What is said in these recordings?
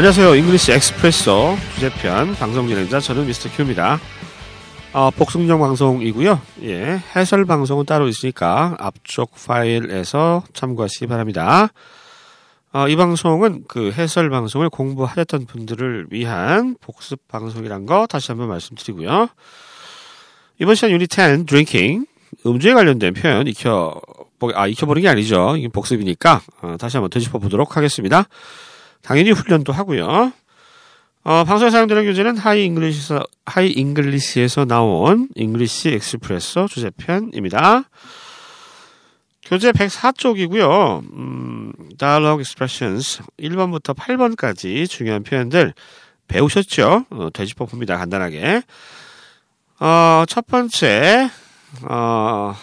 안녕하세요. English Expresso 주제편 방송 진행자 저는 Mr. Q입니다. 어, 복습용 방송이고요. 예, 해설 방송은 따로 있으니까 앞쪽 파일에서 참고하시기 바랍니다. 어, 이 방송은 그 해설 방송을 공부하셨던 분들을 위한 복습 방송이란 거 다시 한번 말씀드리고요. 이번 시간 유닛 10 drinking 음주에 관련된 표현 익혀 아 익혀보는 게 아니죠. 이게 복습이니까 어, 다시 한번 되짚어 보도록 하겠습니다. 당연히 훈련도 하고요. 어, 방송에 사용되는 교재는 Hi English에서 Hi English에서 나온 English Expresso 주제편입니다. 교재 104쪽이고요. 음, dialogue expressions 1번부터 8번까지 중요한 표현들 배우셨죠? 어, 되짚어 봅니다. 간단하게. 어, 첫 번째 어,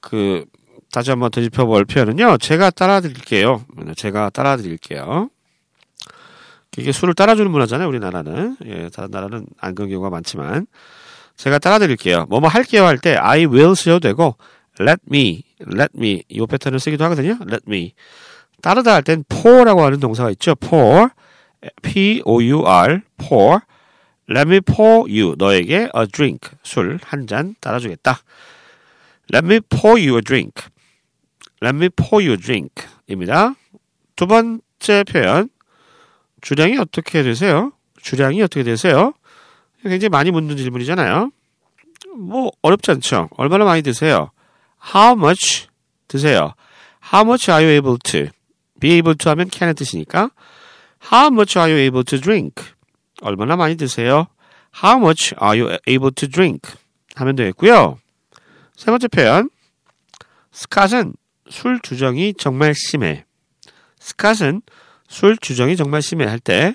그 다시 한번 되짚어 볼 표현은요. 제가 따라 드릴게요. 제가 따라 드릴게요. 이게 술을 따라주는 문화잖아요, 우리나라는. 예, 다른 나라는 안 그런 경우가 많지만. 제가 따라드릴게요. 뭐뭐 할게요 할 때 I will 쓰셔도 되고 let me, let me 이 패턴을 쓰기도 하거든요. let me. 따르다 할 땐 pour라고 하는 동사가 있죠. pour, p-o-u-r, pour. let me pour you, 너에게 a drink, 술 한 잔 따라주겠다. let me pour you a drink. let me pour you a drink 입니다. 두 번째 표현 주량이 어떻게 되세요? 주량이 어떻게 되세요? 굉장히 많이 묻는 질문이잖아요. 뭐 어렵지 않죠. 얼마나 많이 드세요? How much 드세요? How much are you able to? Be able to 하면 can의 뜻이니까 How much are you able to drink? 얼마나 많이 드세요? How much are you able to drink? 하면 되겠고요. 세 번째 표현 스캇은 술 주정이 정말 심해. 스캇은 술 주정이 정말 심해 할 때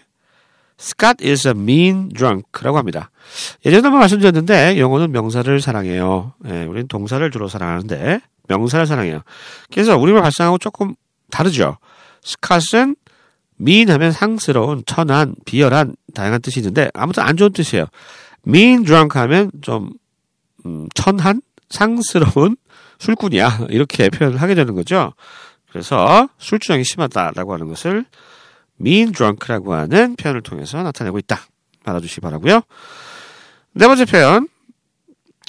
Scott is a mean drunk라고 합니다. 예전에 한번 말씀드렸는데 영어는 명사를 사랑해요. 예, 우리는 동사를 주로 사랑하는데 명사를 사랑해요. 그래서 우리말 발상하고 조금 다르죠. Scott은 mean 하면 상스러운, 천한, 비열한 다양한 뜻이 있는데 아무튼 안 좋은 뜻이에요. mean drunk 하면 좀 음, 천한, 상스러운 술꾼이야 이렇게 표현을 하게 되는 거죠. 그래서 술주정이 심하다라고 하는 것을 mean drunk라고 하는 표현을 통해서 나타내고 있다. 알아주시기 바라고요. 네 번째 표현.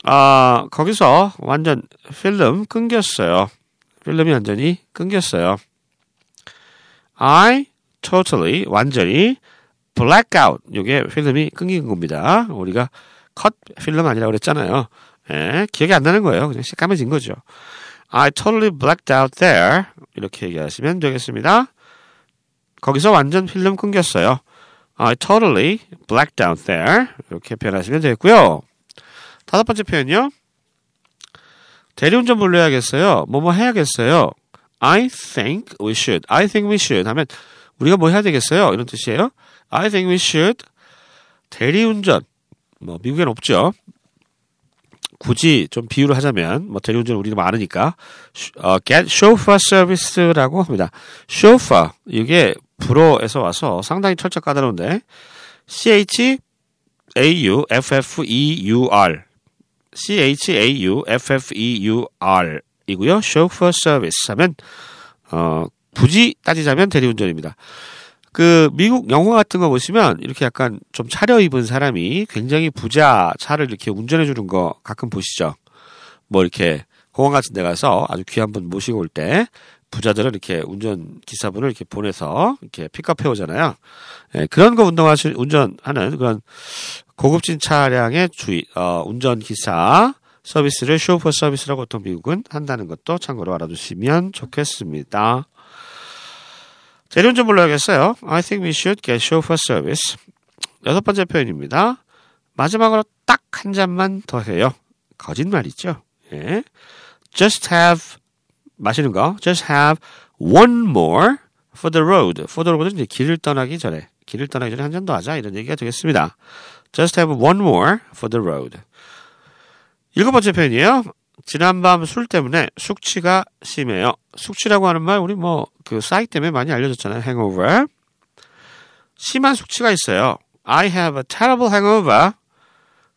아, 거기서 완전 필름 끊겼어요. 필름이 완전히 끊겼어요. I totally 완전히 black out. 이게 필름이 끊긴 겁니다. 우리가 컷 필름 아니라고 그랬잖아요. 예, 기억이 안 나는 거예요. 그냥 새까매진 거죠. I totally blacked out there. 이렇게 얘기하시면 되겠습니다. 거기서 완전 필름 끊겼어요. I totally blacked out there. 이렇게 표현하시면 되겠고요. 다섯 번째 표현요. 대리운전 불러야겠어요. 뭐뭐 해야겠어요. I think we should. I think we should 하면 우리가 뭐 해야 되겠어요? 이런 뜻이에요. I think we should. 대리운전. 뭐 미국엔 없죠. 굳이 좀 비유를 하자면 뭐 대리운전 우리는 많으니까 어, get chauffeur service라고 합니다. chauffeur 이게 불어에서 와서 상당히 철저 까다로운데 C H A U F F E U R C H A U F F E U R 이고요. chauffeur service 하면 어 굳이 따지자면 대리운전입니다. 그 미국 영화 같은 거 보시면 이렇게 약간 좀 차려입은 사람이 굉장히 부자 차를 이렇게 운전해 주는 거 가끔 보시죠. 뭐 이렇게 공항 같은 데 가서 아주 귀한 분 모시고 올 때 부자들은 이렇게 운전 기사분을 이렇게 보내서 이렇게 픽업해 오잖아요. 예, 그런 거 운동하시 운전하는 그런 고급진 차량의 주의 어, 운전 기사 서비스를 쇼퍼 서비스라고 보통 미국은 한다는 것도 참고로 알아두시면 좋겠습니다. 재료는 좀 불러야겠어요. I think we should get chauffeur service. 여섯 번째 표현입니다. 마지막으로 딱 한 잔만 더 해요. 거짓말이죠. 예. Just have 마시는 거. Just have one more for the road. For the road는 이제 길을 떠나기 전에 길을 떠나기 전에 한 잔 더 하자 이런 얘기가 되겠습니다. Just have one more for the road. 일곱 번째 표현이에요. 지난밤 술 때문에 숙취가 심해요. 숙취라고 하는 말 우리 뭐그 사이트 때문에 많이 알려졌잖아요. hangover. 심한 숙취가 있어요. I have a terrible hangover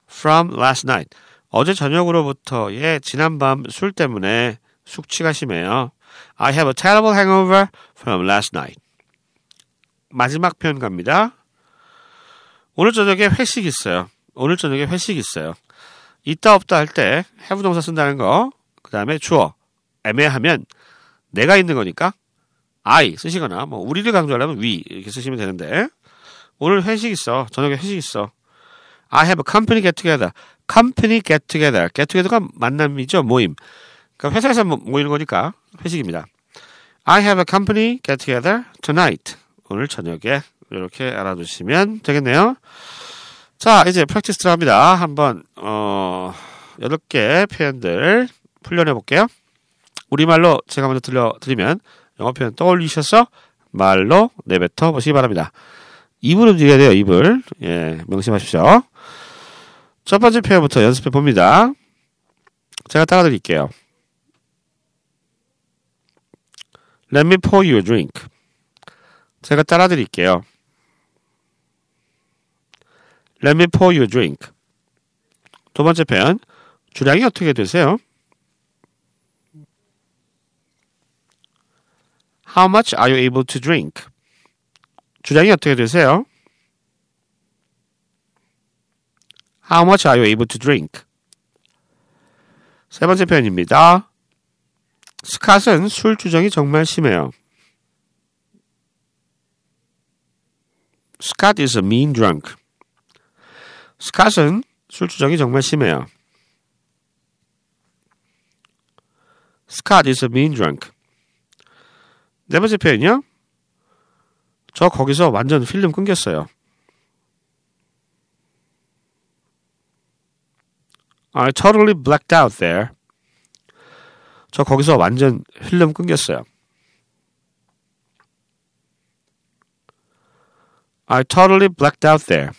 from last night. 어제 저녁으로부터의 지난밤 술 때문에 숙취가 심해요. I have a terrible hangover from last night. 마지막 표현 갑니다. 오늘 저녁에 회식 있어요. 오늘 저녁에 회식 있어요. 있다 없다 할 때 have 동사 쓴다는 거. 그 다음에 주어. 애매하면 내가 있는 거니까 I 쓰시거나 뭐 우리를 강조하려면 we 이렇게 쓰시면 되는데 오늘 회식 있어. 저녁에 회식 있어. I have a company get together. company get together. get together가 만남이죠. 모임. 그러니까 회사에서 모- 모이는 거니까 회식입니다. I have a company get together tonight. 오늘 저녁에 이렇게 알아두시면 되겠네요. 자, 이제 프랙티스 들어갑니다. 한번 어 8개 표현들 훈련해 볼게요. 우리말로 제가 먼저 들려드리면 영어 표현 떠올리셔서 말로 내뱉어 보시기 바랍니다. 입을 움직여야 돼요, 입을. 예, 명심하십시오. 첫 번째 표현부터 연습해 봅니다. 제가 따라 드릴게요. Let me pour you a drink. 제가 따라 드릴게요. Let me pour you a drink. 두 번째 표현. 주량이 어떻게 되세요? How much are you able to drink? 주량이 어떻게 되세요? How much are you able to drink? 세 번째 표현입니다. 스캇은 술 주정이 정말 심해요. Scott is a mean drunk. 스캇은 술 주정이 정말 심해요. Scott is a mean drunk. 네 번째 표현이요. 저 거기서 완전 필름 끊겼어요. I totally blacked out there. 저 거기서 완전 필름 끊겼어요. I totally blacked out there.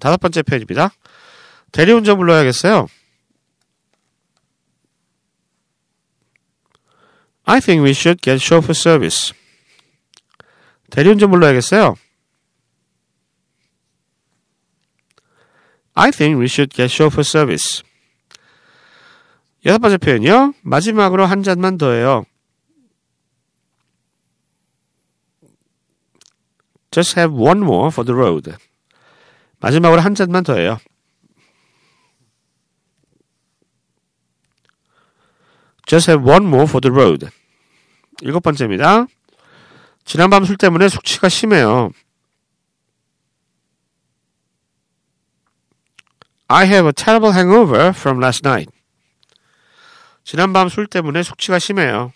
다섯 번째 표현입니다. 대리운전 불러야겠어요. I think we should get chauffeur service. 대리운전 불러야겠어요. I think we should get chauffeur service. 여섯 번째 표현이요. 마지막으로 한 잔만 더해요. Just have one more for the road. 마지막으로 한 잔만 더해요. Just have one more for the road. 일곱 번째입니다. 지난밤 술 때문에 숙취가 심해요. I have a terrible hangover from last night. 지난밤 술 때문에 숙취가 심해요.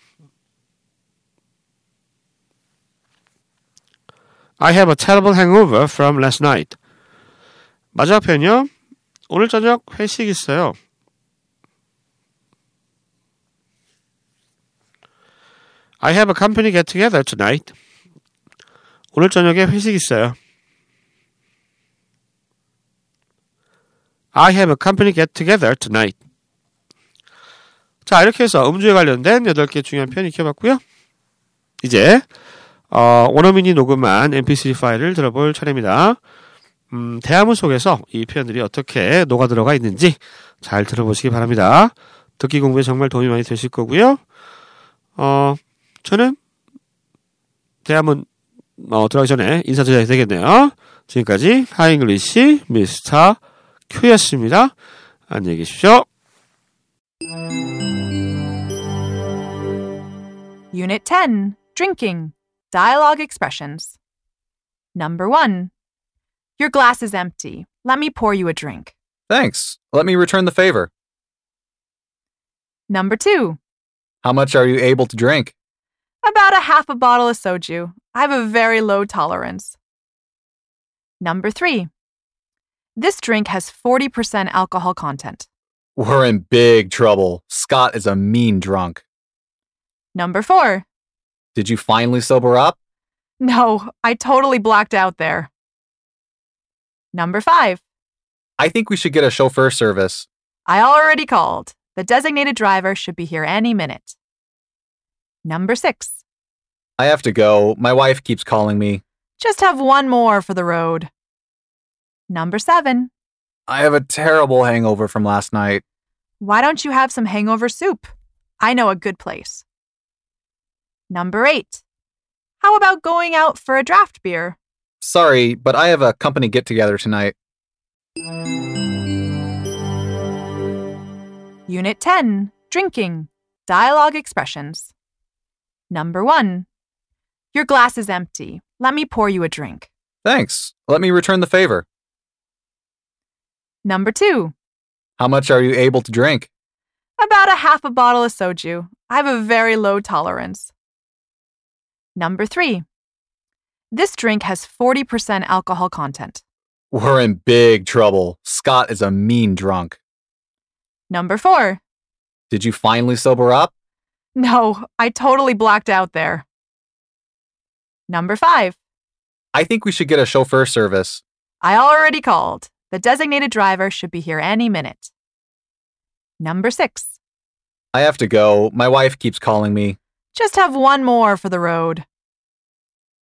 I have a terrible hangover from last night. 마지막 표현이요. 오늘 저녁 회식 있어요. I have a company get together tonight. 오늘 저녁에 회식 있어요. I have a company get together tonight. 자, 이렇게 해서 음주에 관련된 8개 중요한 표현 익혀봤고요. 이제 어, 원어민이 녹음한 mp3 파일을 들어볼 차례입니다. 음, 대화문 속에서 이 표현들이 어떻게 녹아 들어가 있는지 잘 들어보시기 바랍니다. 듣기 공부에 정말 도움이 많이 되실 거고요. 어, 저는 대화문 어, 들어가기 전에 인사드려야 되겠네요. 지금까지 하잉글리시 미스터 큐였습니다. 안녕히 계십시오. Unit 10 Drinking Dialogue Expressions. Number 1. Your glass is empty. Let me pour you a drink. Thanks. Let me return the favor. Number 2. How much are you able to drink? About a half a bottle of soju. I have a very low tolerance. Number 3. This drink has 40% alcohol content. We're in big trouble. Scott is a mean drunk. Number 4. Did you finally sober up? No, I totally blacked out there. Number 5. I think we should get a chauffeur service. I already called. The designated driver should be here any minute. Number 6. I have to go. My wife keeps calling me. Just have one more for the road. Number 7. I have a terrible hangover from last night. Why don't you have some hangover soup? I know a good place. Number 8. How about going out for a draft beer? Sorry, but I have a company get together tonight. Unit 10 Drinking Dialogue Expressions. Number 1. Your glass is empty. Let me pour you a drink. Thanks. Let me return the favor. Number 2. How much are you able to drink? About a half a bottle of soju. I have a very low tolerance. Number 3. This drink has 40% alcohol content. We're in big trouble. Scott is a mean drunk. Number 4. Did you finally sober up? No, I totally blacked out there. Number 5. I think we should get a chauffeur service. I already called. The designated driver should be here any minute. Number 6. I have to go. My wife keeps calling me. Just have one more for the road.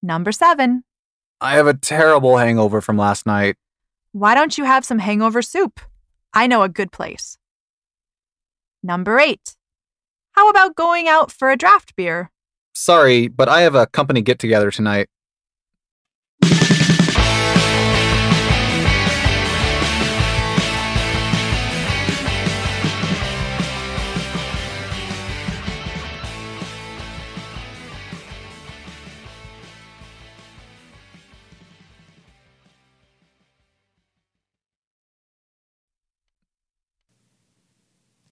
Number 7. I have a terrible hangover from last night. Why don't you have some hangover soup? I know a good place. Number 8. How about going out for a draft beer? Sorry, but I have a company get together tonight.